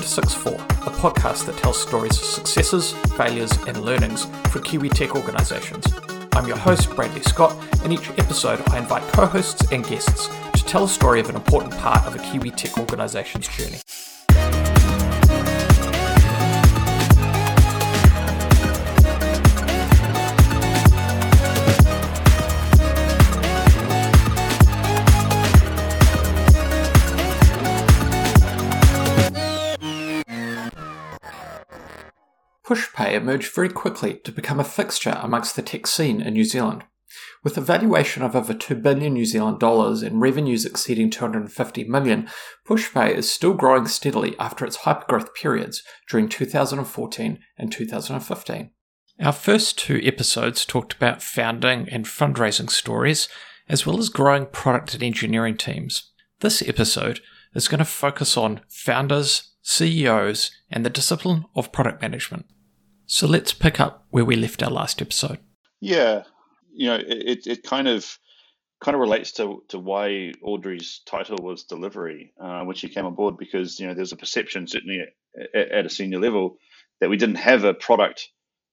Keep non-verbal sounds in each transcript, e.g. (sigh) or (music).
welcome to Six Four, a podcast that tells stories of successes, failures, and learnings for Kiwi tech organisations. I'm your host, Bradley Scott, and each episode I invite co hosts and guests to tell a story of an important part of a Kiwi tech organisation's journey. Emerged very quickly to become a fixture amongst the tech scene in New Zealand. With a valuation of over 2 billion New Zealand dollars and revenues exceeding 250 million, PushPay is still growing steadily after its hypergrowth periods during 2014 and 2015. Our first two episodes talked about founding and fundraising stories, as well as growing product and engineering teams. This episode is going to focus on founders, CEOs, and the discipline of product management. So let's pick up where we left our last episode. Yeah, you know, it, it kind of kind of relates to, to why Audrey's title was delivery uh, when she came on board because you know there's a perception certainly at, at, a senior level that we didn't have a product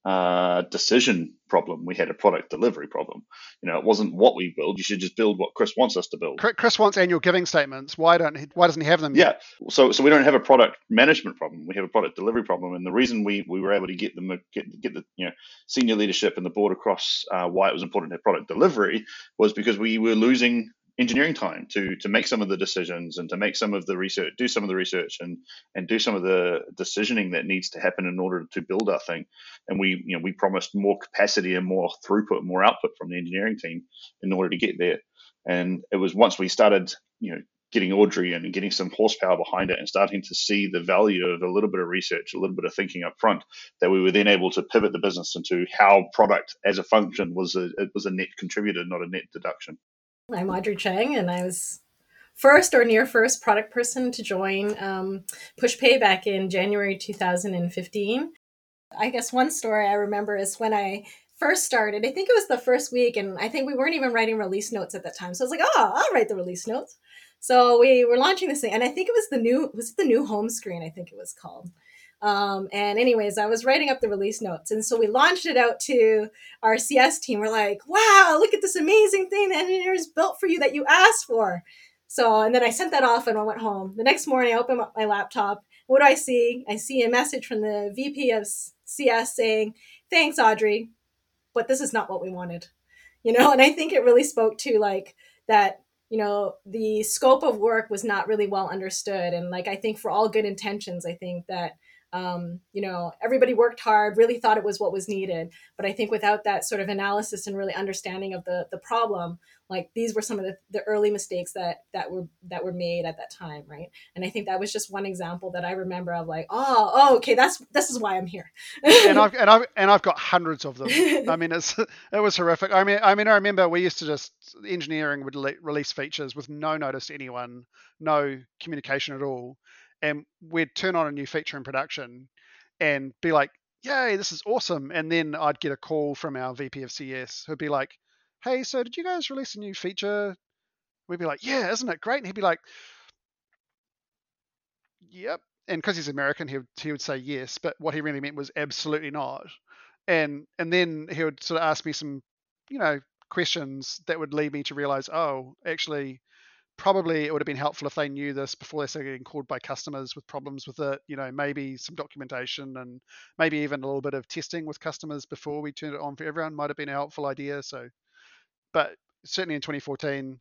uh, decision problem. We had a product delivery problem. You know, it wasn't what we build. You should just build what Chris wants us to build. Chris wants annual giving statements. Why don't he, why doesn't he have them? Yet? Yeah. So so we don't have a product management problem. We have a product delivery problem. And the reason we, we were able to get them get, get the you know senior leadership and the board across uh, why it was important to have product delivery was because we were losing engineering time to to make some of the decisions and to make some of the research, do some of the research, and and do some of the decisioning that needs to happen in order to build our thing. And we you know we promised more capacity and more throughput, more output from the engineering team in order to get there. And it was once we started you know getting Audrey and getting some horsepower behind it and starting to see the value of a little bit of research, a little bit of thinking up front, that we were then able to pivot the business into how product as a function was a it was a net contributor, not a net deduction. I'm Audrey Chang, and I was first or near first product person to join um, PushPay back in January 2015. I guess one story I remember is when I first started. I think it was the first week, and I think we weren't even writing release notes at that time. So I was like, "Oh, I'll write the release notes." So we were launching this thing, and I think it was the new was it the new home screen. I think it was called. Um, and anyways, I was writing up the release notes. And so we launched it out to our CS team. We're like, wow, look at this amazing thing the engineers built for you that you asked for. So, and then I sent that off and I went home. The next morning, I open up my laptop. What do I see? I see a message from the VP of CS saying, thanks, Audrey, but this is not what we wanted. You know, and I think it really spoke to like that you know the scope of work was not really well understood and like i think for all good intentions i think that um, you know everybody worked hard really thought it was what was needed. But i think without that sort of analysis and really understanding of the the problem like these were some of the, the early mistakes that that were that were made at that time right? And i think that was just one example that i remember of like oh, oh okay that's this is why i'm here. And i've and i've and i've got hundreds of them. I (laughs) mean it's it was horrific. I mean i mean i remember we used to just engineering would le- release features with no notice to anyone no communication at all and we'd turn on a new feature in production and be like, "Yay, this is awesome!" And then I'd get a call from our VP of CS who'd be like, "Hey, so did you guys release a new feature?" We'd be like, "Yeah, isn't it great?" And he'd be like, "Yep." And because he's American, he would, he would say yes, but what he really meant was absolutely not. And and then he would sort of ask me some, you know, questions that would lead me to realize, oh, actually, probably it would have been helpful if they knew this before they started getting called by customers with problems with it. You know, maybe some documentation and maybe even a little bit of testing with customers before we turned it on for everyone might have been a helpful idea. So, but certainly in 2014,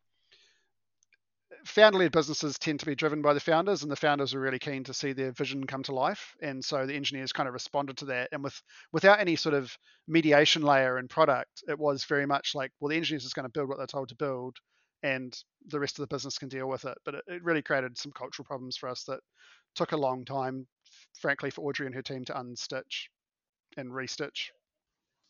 founder-led businesses tend to be driven by the founders, and the founders are really keen to see their vision come to life. And so the engineers kind of responded to that. And with without any sort of mediation layer in product, it was very much like, well, the engineers is going to build what they're told to build and the rest of the business can deal with it. But it, it really created some cultural problems for us that took a long time, frankly, for Audrey and her team to unstitch and restitch.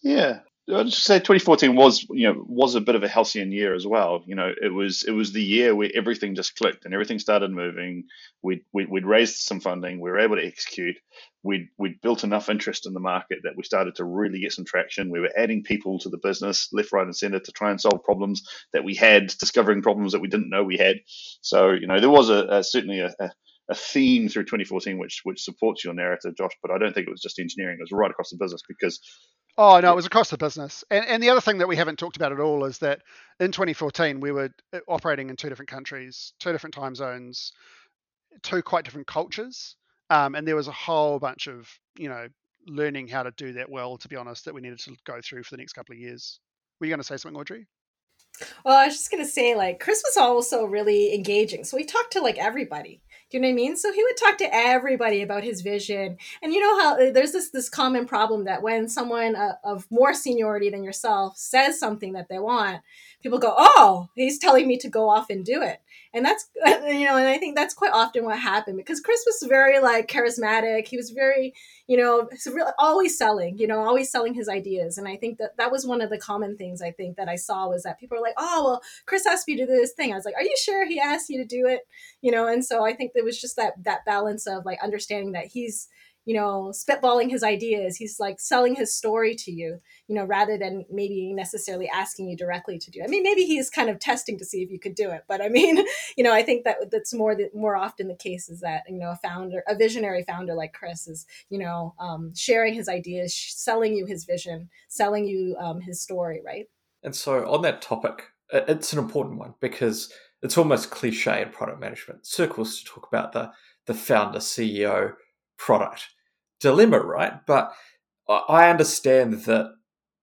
Yeah, I'd say 2014 was you know was a bit of a halcyon year as well. You know, it was it was the year where everything just clicked and everything started moving. We'd we'd, we'd raised some funding. We were able to execute. We'd we'd built enough interest in the market that we started to really get some traction. We were adding people to the business left, right, and center to try and solve problems that we had, discovering problems that we didn't know we had. So you know, there was a, a certainly a a theme through 2014 which which supports your narrative, Josh. But I don't think it was just engineering; it was right across the business because. Oh no, it was across the business. And and the other thing that we haven't talked about at all is that in 2014 we were uh, operating in two different countries, two different time zones, two quite different cultures, um, and there was a whole bunch of you know learning how to do that well. To be honest, that we needed to go through for the next couple of years. Were you going to say something, Audrey? Well, I was just gonna say, like, Chris was also really engaging. So we talked to like everybody. Do you know what I mean? So he would talk to everybody about his vision. And you know how uh, there's this this common problem that when someone uh, of more seniority than yourself says something that they want, people go, "Oh, he's telling me to go off and do it." And that's (laughs) you know, and I think that's quite often what happened because Chris was very like charismatic. He was very, you know, always selling, you know, always selling his ideas. And I think that that was one of the common things I think that I saw was that people were like, "Oh, well, Chris asked me to do this thing." I was like, "Are you sure he asked you to do it?" You know, and so I think there was just that that balance of like understanding that he's you know spitballing his ideas. He's like selling his story to you you know rather than maybe necessarily asking you directly to do it. i mean maybe he's kind of testing to see if you could do it but i mean (laughs) you know i think that that's more the, more often the case is that you know a founder a visionary founder like chris is you know um, sharing his ideas selling you his vision selling you um, his story right? And so on that topic it's an important one because it's almost cliche in product management. Circles to talk about the the founder ceo product dilemma, right? But I understand that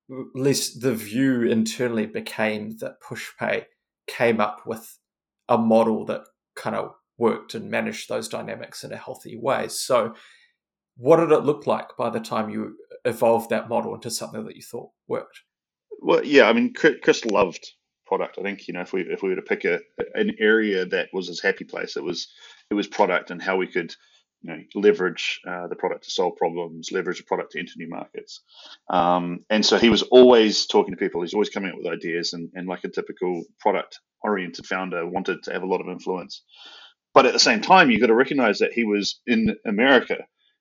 at least the view internally became that PushPay came up with a model that kind of worked and managed those dynamics in a healthy way. So, what did it look like by the time you evolved that model into something that you thought worked? Well, yeah, I mean, Chris loved product. I think you know if we if we were to pick a an area that was his happy place, it was it was product and how we could you know, leverage uh, the product to solve problems, leverage the product to enter new markets. Um, and so he was always talking to people. He's always coming up with ideas, and, and like a typical product-oriented founder, wanted to have a lot of influence. But at the same time, you've got to recognize that he was in America.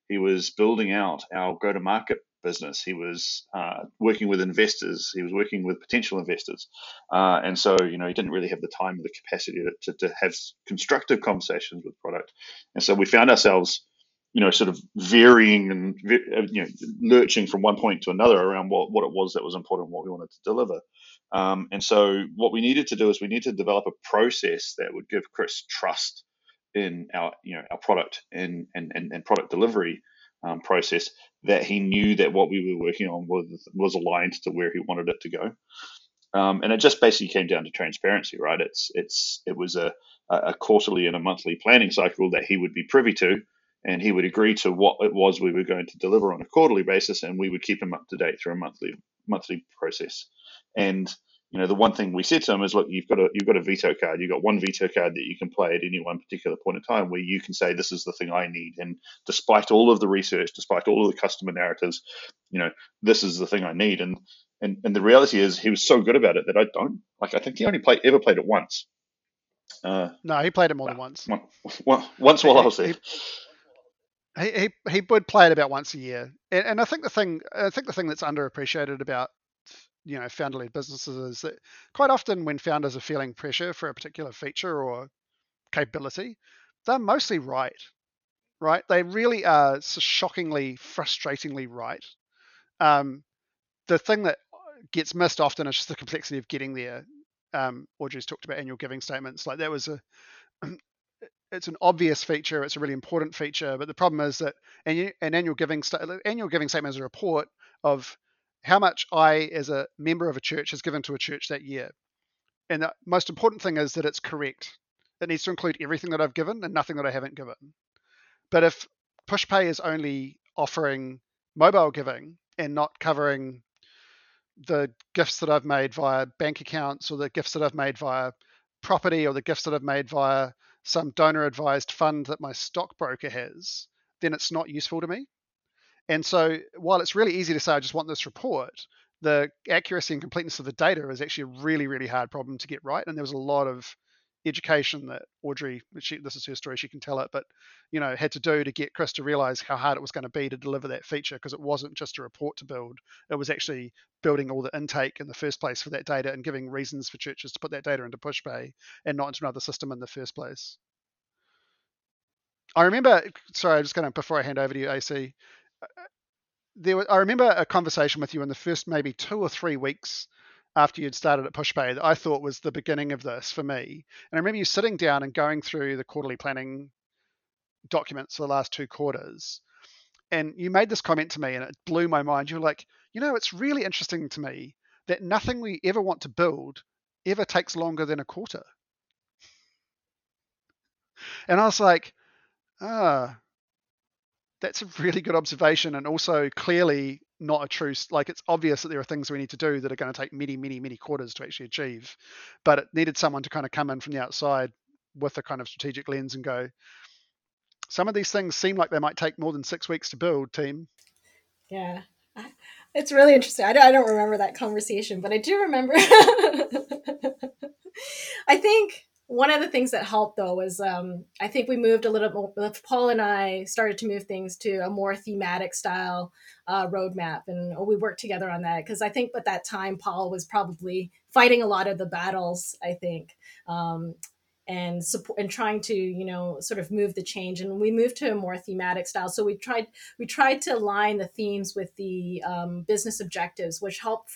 He was building out our go-to-market business. He was uh, working with investors. He was working with potential investors, uh, and so you know he didn't really have the time or the capacity to, to, to have constructive conversations with product. And so we found ourselves, you know, sort of varying and uh, you know lurching from one point to another around what what it was that was important, what we wanted to deliver. Um, and so what we needed to do is we needed to develop a process that would give Chris trust in our you know our product and and, and, and product delivery um, process that he knew that what we were working on was was aligned to where he wanted it to go. Um, and it just basically came down to transparency, right? It's it's it was a a quarterly and a monthly planning cycle that he would be privy to, and he would agree to what it was we were going to deliver on a quarterly basis, and we would keep him up to date through a monthly monthly process. And you know, the one thing we said to him is, look, you've got a you've got a veto card. You've got one veto card that you can play at any one particular point in time, where you can say, this is the thing I need. And despite all of the research, despite all of the customer narratives, you know, this is the thing I need. And and and the reality is, he was so good about it that I don't like. I think he only played ever played it once. Uh, no, he played it more than once. One, once while I was there. He, he, he would play it about once a year, and, and I think the thing I think the thing that's underappreciated about you know founder-led businesses is that quite often when founders are feeling pressure for a particular feature or capability, they're mostly right. Right? They really are shockingly, frustratingly right. Um, the thing that gets missed often is just the complexity of getting there. Um, Audrey's talked about annual giving statements. Like that was a (clears throat) it's an obvious feature. It's a really important feature. But the problem is that an, annual giving annual giving statement is a report of how much I, as a member of a church, has given to a church that year. And the most important thing is that it's correct. It needs to include everything that I've given and nothing that I haven't given. But if PushPay is only offering mobile giving and not covering the gifts that I've made via bank accounts or the gifts that I've made via property or the gifts that I've made via some donor advised fund that my stockbroker has, then it's not useful to me. And so while it's really easy to say, I just want this report, the accuracy and completeness of the data is actually a really, really hard problem to get right. And there was a lot of education that Audrey, she, this is her story, she can tell it, but you know, had to do to get Chris to realize how hard it was going to be to deliver that feature because it wasn't just a report to build. It was actually building all the intake in the first place for that data and giving reasons for churches to put that data into PushPay and not into another system in the first place. I remember. Sorry, I'm just going to before I hand over to you, AC. There, I remember a conversation with you in the first maybe two or three weeks after you'd started at PushPay that I thought was the beginning of this for me. And I remember you sitting down and going through the quarterly planning documents for the last two quarters. And you made this comment to me and it blew my mind. You were like, you know, it's really interesting to me that nothing we ever want to build ever takes longer than a quarter. And I was like, ah, that's a really good observation and also clearly not a true like it's obvious that there are things we need to do that are going to take many many many quarters to actually achieve but it needed someone to kind of come in from the outside with a kind of strategic lens and go some of these things seem like they might take more than six weeks to build team. Yeah. (laughs) It's really interesting. I don't, I don't remember that conversation but i do remember (laughs) i think one of the things that helped though was um, I think we moved a little more. Paul and I started to move things to a more thematic style uh, roadmap, and we worked together on that because I think at that time Paul was probably fighting a lot of the battles. I think. Um, and support and trying to you know sort of move the change and we moved to a more thematic style so we tried we tried to align the themes with the um, business objectives which helped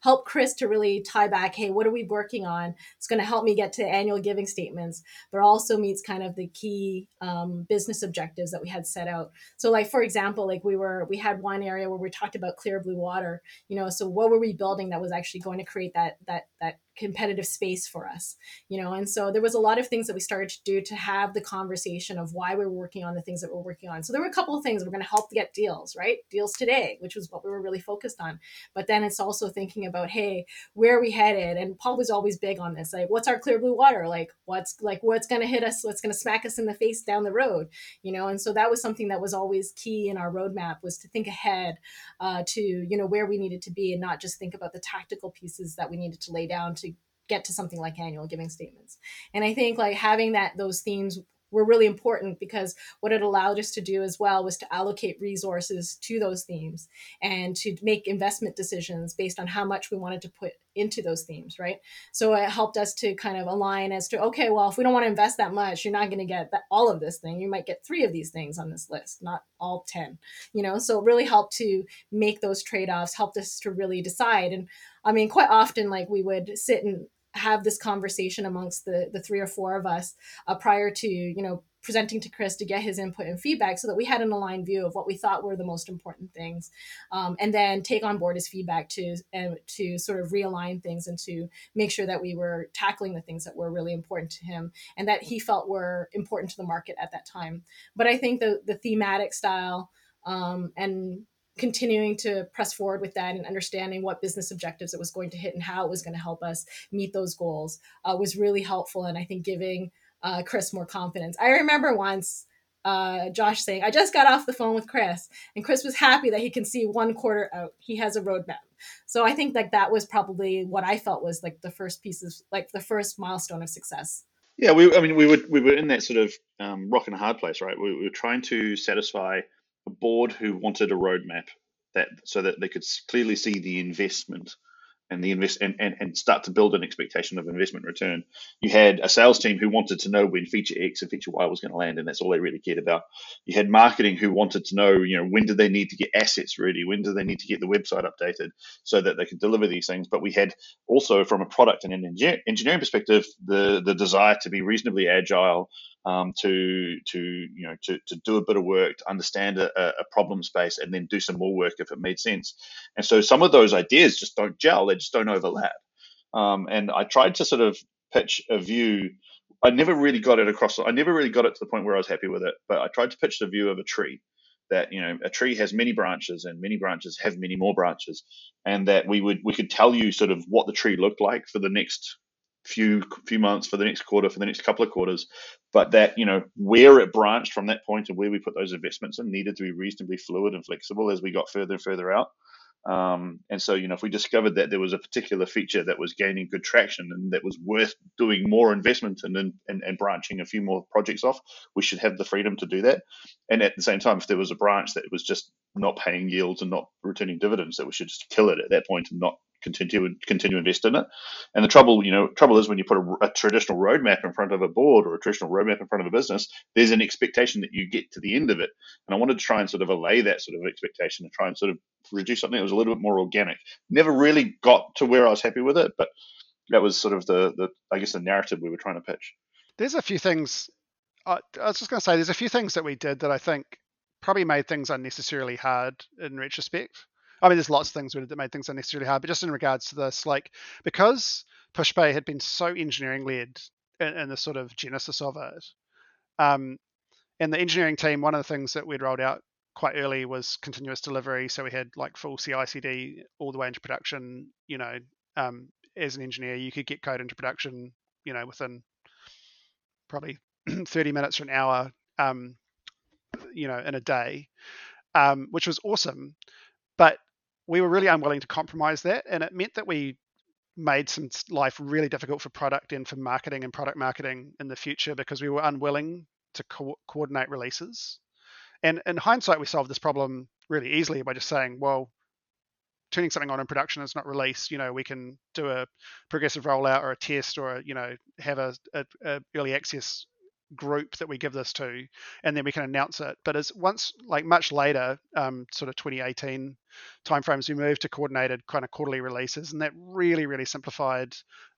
help Chris to really tie back, hey, what are we working on? It's going to help me get to annual giving statements, but also meets kind of the key um, business objectives that we had set out. So, like for example, like we were we had one area where we talked about clear blue water. You know, so what were we building that was actually going to create that that that competitive space for us you know? And so there was a lot of things that we started to do to have the conversation of why we were working on the things that we're working on. So there were a couple of things. We're going to help get deals right? Deals today which was what we were really focused on. But then it's also thinking about hey where are we headed? And paul was always big on this like what's our clear blue water? Like what's like what's going to hit us? What's going to smack us in the face down the road you know? And so that was something that was always key in our roadmap was to think ahead uh, to you know where we needed to be and not just think about the tactical pieces that we needed to lay down to get to something like annual giving statements. And I think like having that those themes were really important because what it allowed us to do as well was to allocate resources to those themes and to make investment decisions based on how much we wanted to put into those themes right? So it helped us to kind of align as to okay well if we don't want to invest that much you're not going to get that, all of this thing. You might get three of these things on this list not all 10 you know? So it really helped to make those trade-offs helped us to really decide. And i mean quite often like we would sit and have this conversation amongst the the three or four of us uh, prior to you know presenting to Chris to get his input and feedback so that we had an aligned view of what we thought were the most important things um, and then take on board his feedback to and to sort of realign things and to make sure that we were tackling the things that were really important to him and that he felt were important to the market at that time. But i think the the thematic style um, and continuing to press forward with that and understanding what business objectives it was going to hit and how it was going to help us meet those goals uh, was really helpful and i think giving uh, chris more confidence. I remember once uh, josh saying i just got off the phone with chris and chris was happy that he can see one quarter out he has a roadmap. So i think like that was probably what i felt was like the first piece pieces like the first milestone of success. Yeah we i mean we were we were in that sort of um, rock and a hard place right? We, we were trying to satisfy a board who wanted a roadmap that so that they could clearly see the investment and the invest and, and, and start to build an expectation of investment return. You had a sales team who wanted to know when feature X and feature Y was going to land, and that's all they really cared about. You had marketing who wanted to know, you know, when do they need to get assets ready, when do they need to get the website updated so that they could deliver these things. But we had also, from a product and an engineering perspective, the the desire to be reasonably agile, um, to to you know to, to do a bit of work to understand a, a, problem space and then do some more work if it made sense. And so some of those ideas just don't gel they just don't overlap. Um, and i tried to sort of pitch a view. I never really got it across i never really got it to the point where i was happy with it but i tried to pitch the view of a tree that you know a tree has many branches and many branches have many more branches and that we would we could tell you sort of what the tree looked like for the next few few months for the next quarter for the next couple of quarters. But that you know where it branched from that point and where we put those investments in needed to be reasonably fluid and flexible as we got further and further out. Um, and so you know if we discovered that there was a particular feature that was gaining good traction and that was worth doing more investment in and, and, and branching a few more projects off we should have the freedom to do that. And at the same time if there was a branch that was just not paying yields and not returning dividends that we should just kill it at that point and not continue continue invest in it. And the trouble, you know, trouble is when you put a, a, traditional roadmap in front of a board or a traditional roadmap in front of a business, there's an expectation that you get to the end of it. And I wanted to try and sort of allay that sort of expectation and try and sort of produce something that was a little bit more organic. Never really got to where I was happy with it, but that was sort of the, the I guess the narrative we were trying to pitch. There's a few things. I was just going to say, there's a few things that we did that I think probably made things unnecessarily hard in retrospect. I mean, there's lots of things we did that made things unnecessarily hard, but just in regards to this, like because PushPay had been so engineering led in, in, the sort of genesis of it, um, and the engineering team, one of the things that we'd rolled out quite early was continuous delivery. So we had like full CI/CD all the way into production. You know, um, as an engineer, you could get code into production, you know, within probably (clears throat) 30 minutes or an hour, um, you know, in a day, um, which was awesome. But we were really unwilling to compromise that, and it meant that we made some life really difficult for product and for marketing and product marketing in the future because we were unwilling to co- coordinate releases. And in hindsight, we solved this problem really easily by just saying, well, turning something on in production is not released. You know, we can do a progressive rollout or a test or, a, you know, have a, a, a early access group that we give this to, and then we can announce it. But as once, like much later, um, sort of 2018 timeframes, we moved to coordinated kind of quarterly releases, and that really, really simplified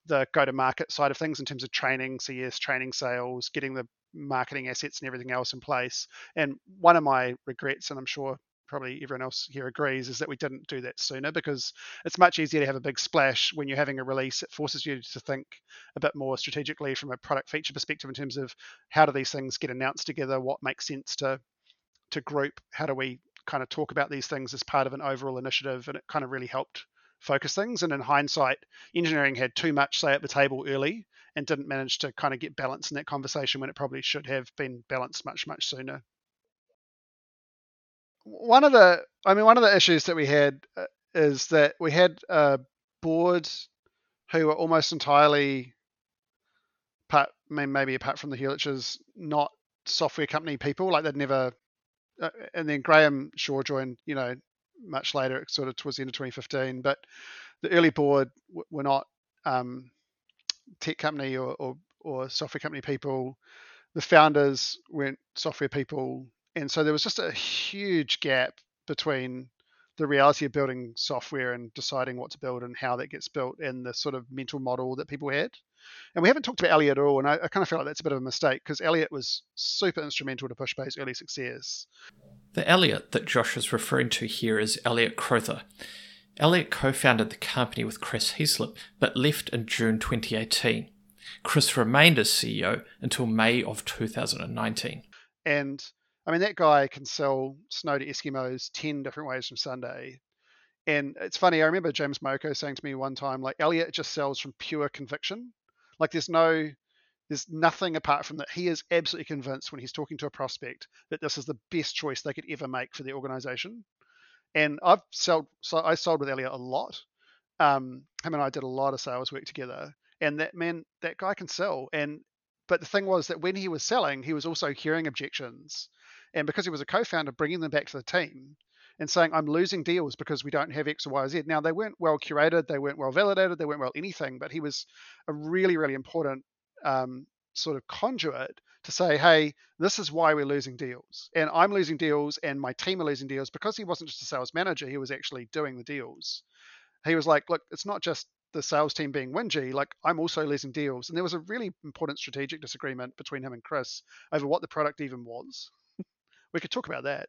the go-to-market side of things in terms of training, CS, training sales, getting the marketing assets and everything else in place. And one of my regrets, and I'm sure probably everyone else here agrees, is that we didn't do that sooner because it's much easier to have a big splash when you're having a release. It forces you to think a bit more strategically from a product feature perspective in terms of how do these things get announced together, what makes sense to to group, how do we kind of talk about these things as part of an overall initiative, and it kind of really helped focus things. And in hindsight, engineering had too much say at the table early and didn't manage to kind of get balance in that conversation when it probably should have been balanced much much sooner one of the I mean one of the issues that we had uh, is that we had a board who were almost entirely part I mean maybe apart from the Hewletts not software company people like they'd never uh, and then Graham Shaw joined you know much later sort of towards the end of 2015 but the early board were not um, tech company or, or, or software company people. The founders weren't software people and so there was just a huge gap between the reality of building software and deciding what to build and how that gets built and the sort of mental model that people had. And we haven't talked about Elliot at all, and I, I kind of feel like that's a bit of a mistake because Elliot was super instrumental to PushPay's early success. The Elliot that Josh is referring to here is Elliot Crowther. Elliot co founded the company with Chris Heaslip, but left in June 2018. Chris remained as CEO until May of 2019. And I mean, that guy can sell snow to Eskimos 10 different ways from Sunday. And it's funny, I remember James Moko saying to me one time, like, Elliot just sells from pure conviction. Like, there's no, there's nothing apart from that. He is absolutely convinced when he's talking to a prospect that this is the best choice they could ever make for the organization. And I've sold, so I sold with Elliot a lot. Um, him and I did a lot of sales work together. And that man, that guy can sell. And, but the thing was that when he was selling, he was also hearing objections and because he was a co-founder, bringing them back to the team and saying, I'm losing deals because we don't have X or Y Z. Now, they weren't well curated, they weren't well validated, they weren't well anything, but he was a really, really important um, sort of conduit to say, hey, this is why we're losing deals. And I'm losing deals and my team are losing deals because he wasn't just a sales manager, he was actually doing the deals. He was like, look, it's not just the sales team being whingy, like I'm also losing deals. And there was a really important strategic disagreement between him and Chris over what the product even was we could talk about that.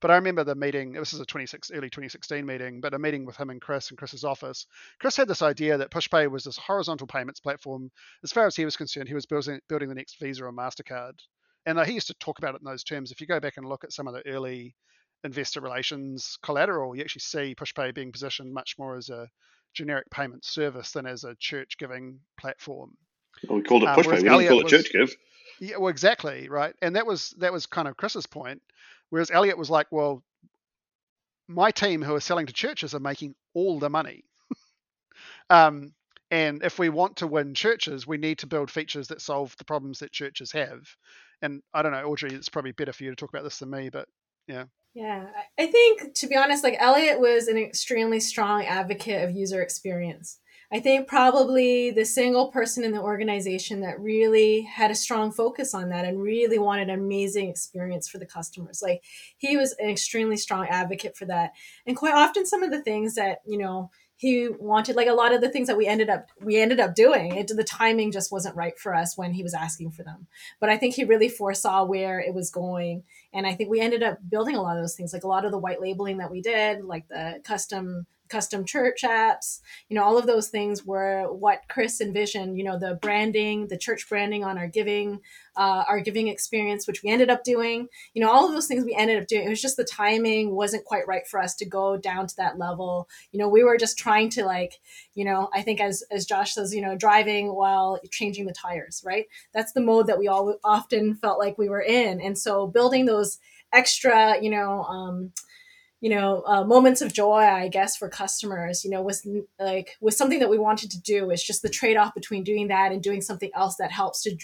But I remember the meeting. This is a 26 early 2016 meeting, but a meeting with him and Chris and Chris's office. Chris had this idea that PushPay was this horizontal payments platform. As far as he was concerned, he was building building the next Visa or Mastercard, and uh, he used to talk about it in those terms. If you go back and look at some of the early investor relations collateral, you actually see PushPay being positioned much more as a generic payment service than as a church giving platform. Well, we called it um, PushPay. Um, we didn't call it was, church give. Yeah, well, exactly, right. And that was that was kind of Chris's point. Whereas Elliot was like, well, my team who are selling to churches are making all the money. (laughs) um, and if we want to win churches, we need to build features that solve the problems that churches have. And I don't know, Audrey, it's probably better for you to talk about this than me, but Yeah. Yeah, I think to be honest, like Elliot was an extremely strong advocate of user experience. I think probably the single person in the organization that really had a strong focus on that and really wanted an amazing experience for the customers. Like he was an extremely strong advocate for that. And quite often some of the things that, you know, he wanted like a lot of the things that we ended up we ended up doing it the timing just wasn't right for us when he was asking for them but i think he really foresaw where it was going and i think we ended up building a lot of those things like a lot of the white labeling that we did like the custom custom church apps you know all of those things were what chris envisioned you know the branding the church branding on our giving uh, our giving experience which we ended up doing. You know all of those things we ended up doing. It was just the timing wasn't quite right for us to go down to that level. You know we were just trying to like you know i think as as josh says you know driving while changing the tires right? That's the mode that we all often felt like we were in. And so building those extra you know um, you know uh, moments of joy i guess for customers you know was like was something that we wanted to do it's just the trade-off between doing that and doing something else that helps to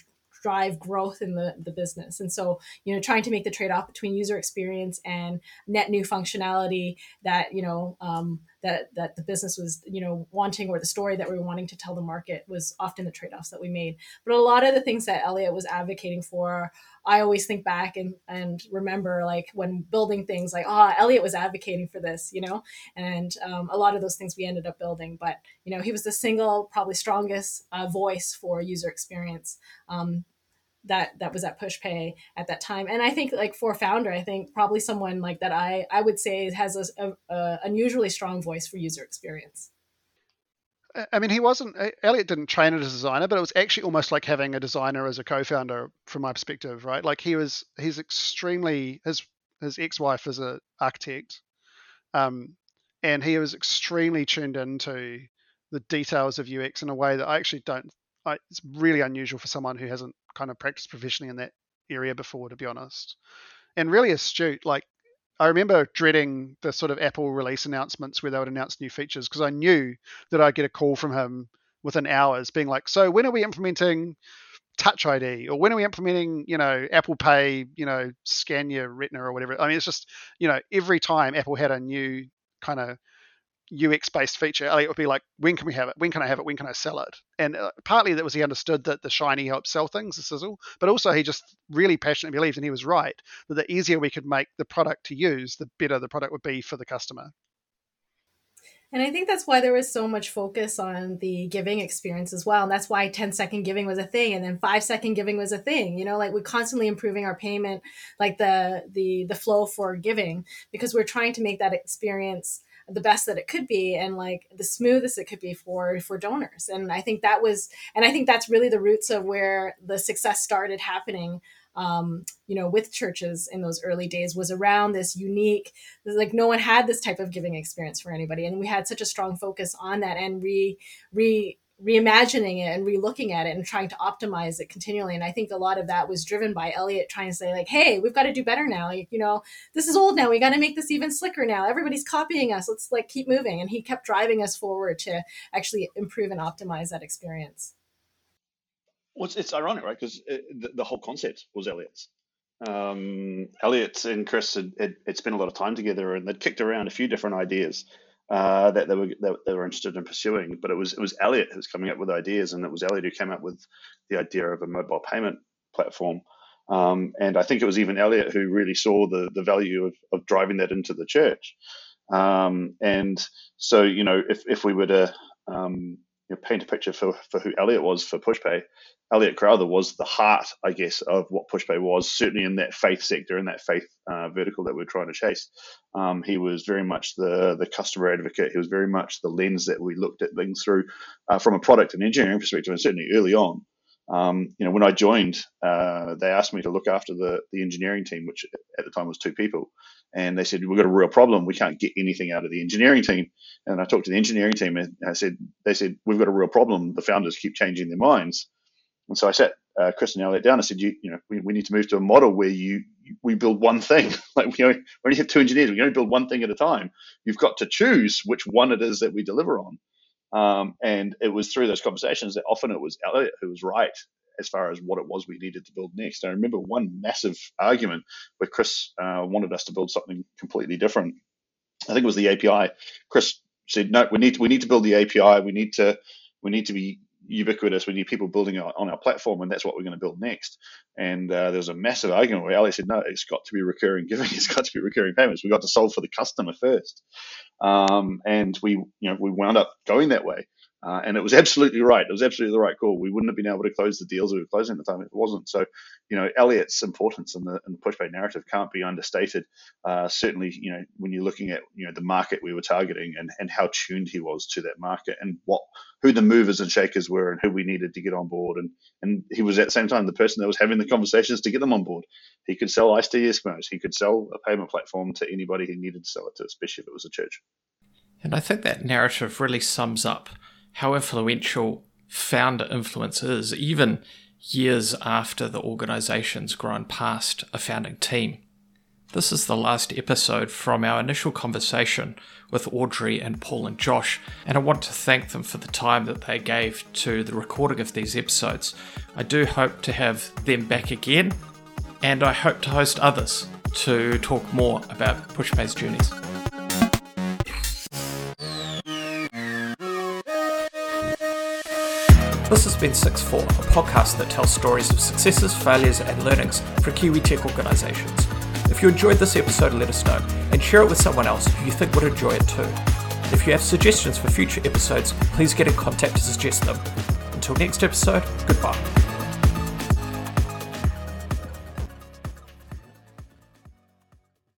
drive growth in the, the business. And so you know trying to make the trade-off between user experience and net new functionality that you know um, that that the business was you know wanting or the story that we were wanting to tell the market was often the trade-offs that we made. But a lot of the things that elliot was advocating for I always think back and and remember like when building things like oh Elliot was advocating for this you know? And um, a lot of those things we ended up building. But you know he was the single probably strongest uh, voice for user experience. Um, that that was at pushpay at that time and i think like for founder i think probably someone like that i i would say has a, a, a unusually strong voice for user experience I mean, he wasn't. Elliot didn't train as a designer, but it was actually almost like having a designer as a co-founder, from my perspective, right? Like he was, he's extremely his his ex-wife is an architect, um, and he was extremely tuned into the details of UX in a way that I actually don't. I, it's really unusual for someone who hasn't kind of practiced professionally in that area before, to be honest, and really astute. Like I remember dreading the sort of Apple release announcements where they would announce new features because I knew that I'd get a call from him within hours being like, so when are we implementing Touch ID or when are we implementing, you know, Apple Pay, you know, scan your retina or whatever. I mean, it's just, you know, every time Apple had a new kind of UX based feature, It would be like, when can we have it? When can I have it? When can I sell it? And uh, partly that was he understood that the shiny helps sell things, the sizzle, but also he just really passionately believed, and he was right, that the easier we could make the product to use, the better the product would be for the customer. And I think that's why there was so much focus on the giving experience as well. And that's why 10 second giving was a thing and then 5 second giving was a thing. You know, like we're constantly improving our payment, like the the the flow for giving because we're trying to make that experience the best that it could be and like the smoothest it could be for for donors. And i think that was and i think that's really the roots of where the success started happening um, you know with churches in those early days was around this unique like no one had this type of giving experience for anybody. And we had such a strong focus on that and re re reimagining it and relooking at it and trying to optimize it continually. And I think a lot of that was driven by Elliot trying to say, like, hey, we've got to do better now. Like, you know, this is old now. We got to make this even slicker now. Everybody's copying us. Let's like keep moving. And he kept driving us forward to actually improve and optimize that experience. Well, it's, it's ironic, right? Because the, the, whole concept was Elliot's. Um, Elliot and Chris had, had, had spent a lot of time together and they'd kicked around a few different ideas uh, that they were that they were interested in pursuing. But it was it was Elliot who was coming up with ideas, and it was Elliot who came up with the idea of a mobile payment platform. Um, and I think it was even Elliot who really saw the the value of, of driving that into the church. Um, and so, you know, if if we were to um, you know, paint a picture for, for who Elliot was for PushPay, Elliot Crowther was the heart, I guess, of what PushPay was, certainly in that faith sector, in that faith uh, vertical that we're trying to chase. Um, he was very much the the customer advocate. He was very much the lens that we looked at things through uh, from a product and engineering perspective, and certainly early on. Um, you know, when I joined, uh, they asked me to look after the the engineering team, which at the time was two people, and they said we've got a real problem. We can't get anything out of the engineering team. And I talked to the engineering team, and I said they said we've got a real problem. The founders keep changing their minds. And so I sat uh, Chris and Elliot down. I said, you, you know, we, we need to move to a model where you we build one thing. (laughs) like we only, we only have two engineers. We only build one thing at a time. You've got to choose which one it is that we deliver on. Um, and it was through those conversations that often it was Elliot who was right as far as what it was we needed to build next. I remember one massive argument where Chris uh, wanted us to build something completely different. I think it was the API. Chris said, "No, we need to, we need to build the API. We need to we need to be ubiquitous. We need people building on our platform, and that's what we're going to build next. And uh, there was a massive argument where Ali said, "No, it's got to be recurring giving. (laughs) It's got to be recurring payments. We've got to solve for the customer first. Um, and we, you know, we wound up going that way. Uh, and it was absolutely right. It was absolutely the right call. We wouldn't have been able to close the deals we were closing at the time if it wasn't. So, you know, Elliot's importance in the, in the pushpay narrative can't be understated. Uh, certainly, you know, when you're looking at you know the market we were targeting and, and how tuned he was to that market and what who the movers and shakers were and who we needed to get on board. And and he was at the same time the person that was having the conversations to get them on board. He could sell ICE to Eskimos. He could sell a payment platform to anybody he needed to sell it to, especially if it was a church. And I think that narrative really sums up how influential founder influence is, even years after the organization's grown past a founding team. This is the last episode from our initial conversation with Audrey and Paul and Josh, and I want to thank them for the time that they gave to the recording of these episodes. I do hope to have them back again, and I hope to host others to talk more about Pushpay's journeys. This has been 6 4, a podcast that tells stories of successes, failures, and learnings for Kiwi tech organisations. If you enjoyed this episode, let us know and share it with someone else who you think would enjoy it too. If you have suggestions for future episodes, please get in contact to suggest them. Until next episode, goodbye.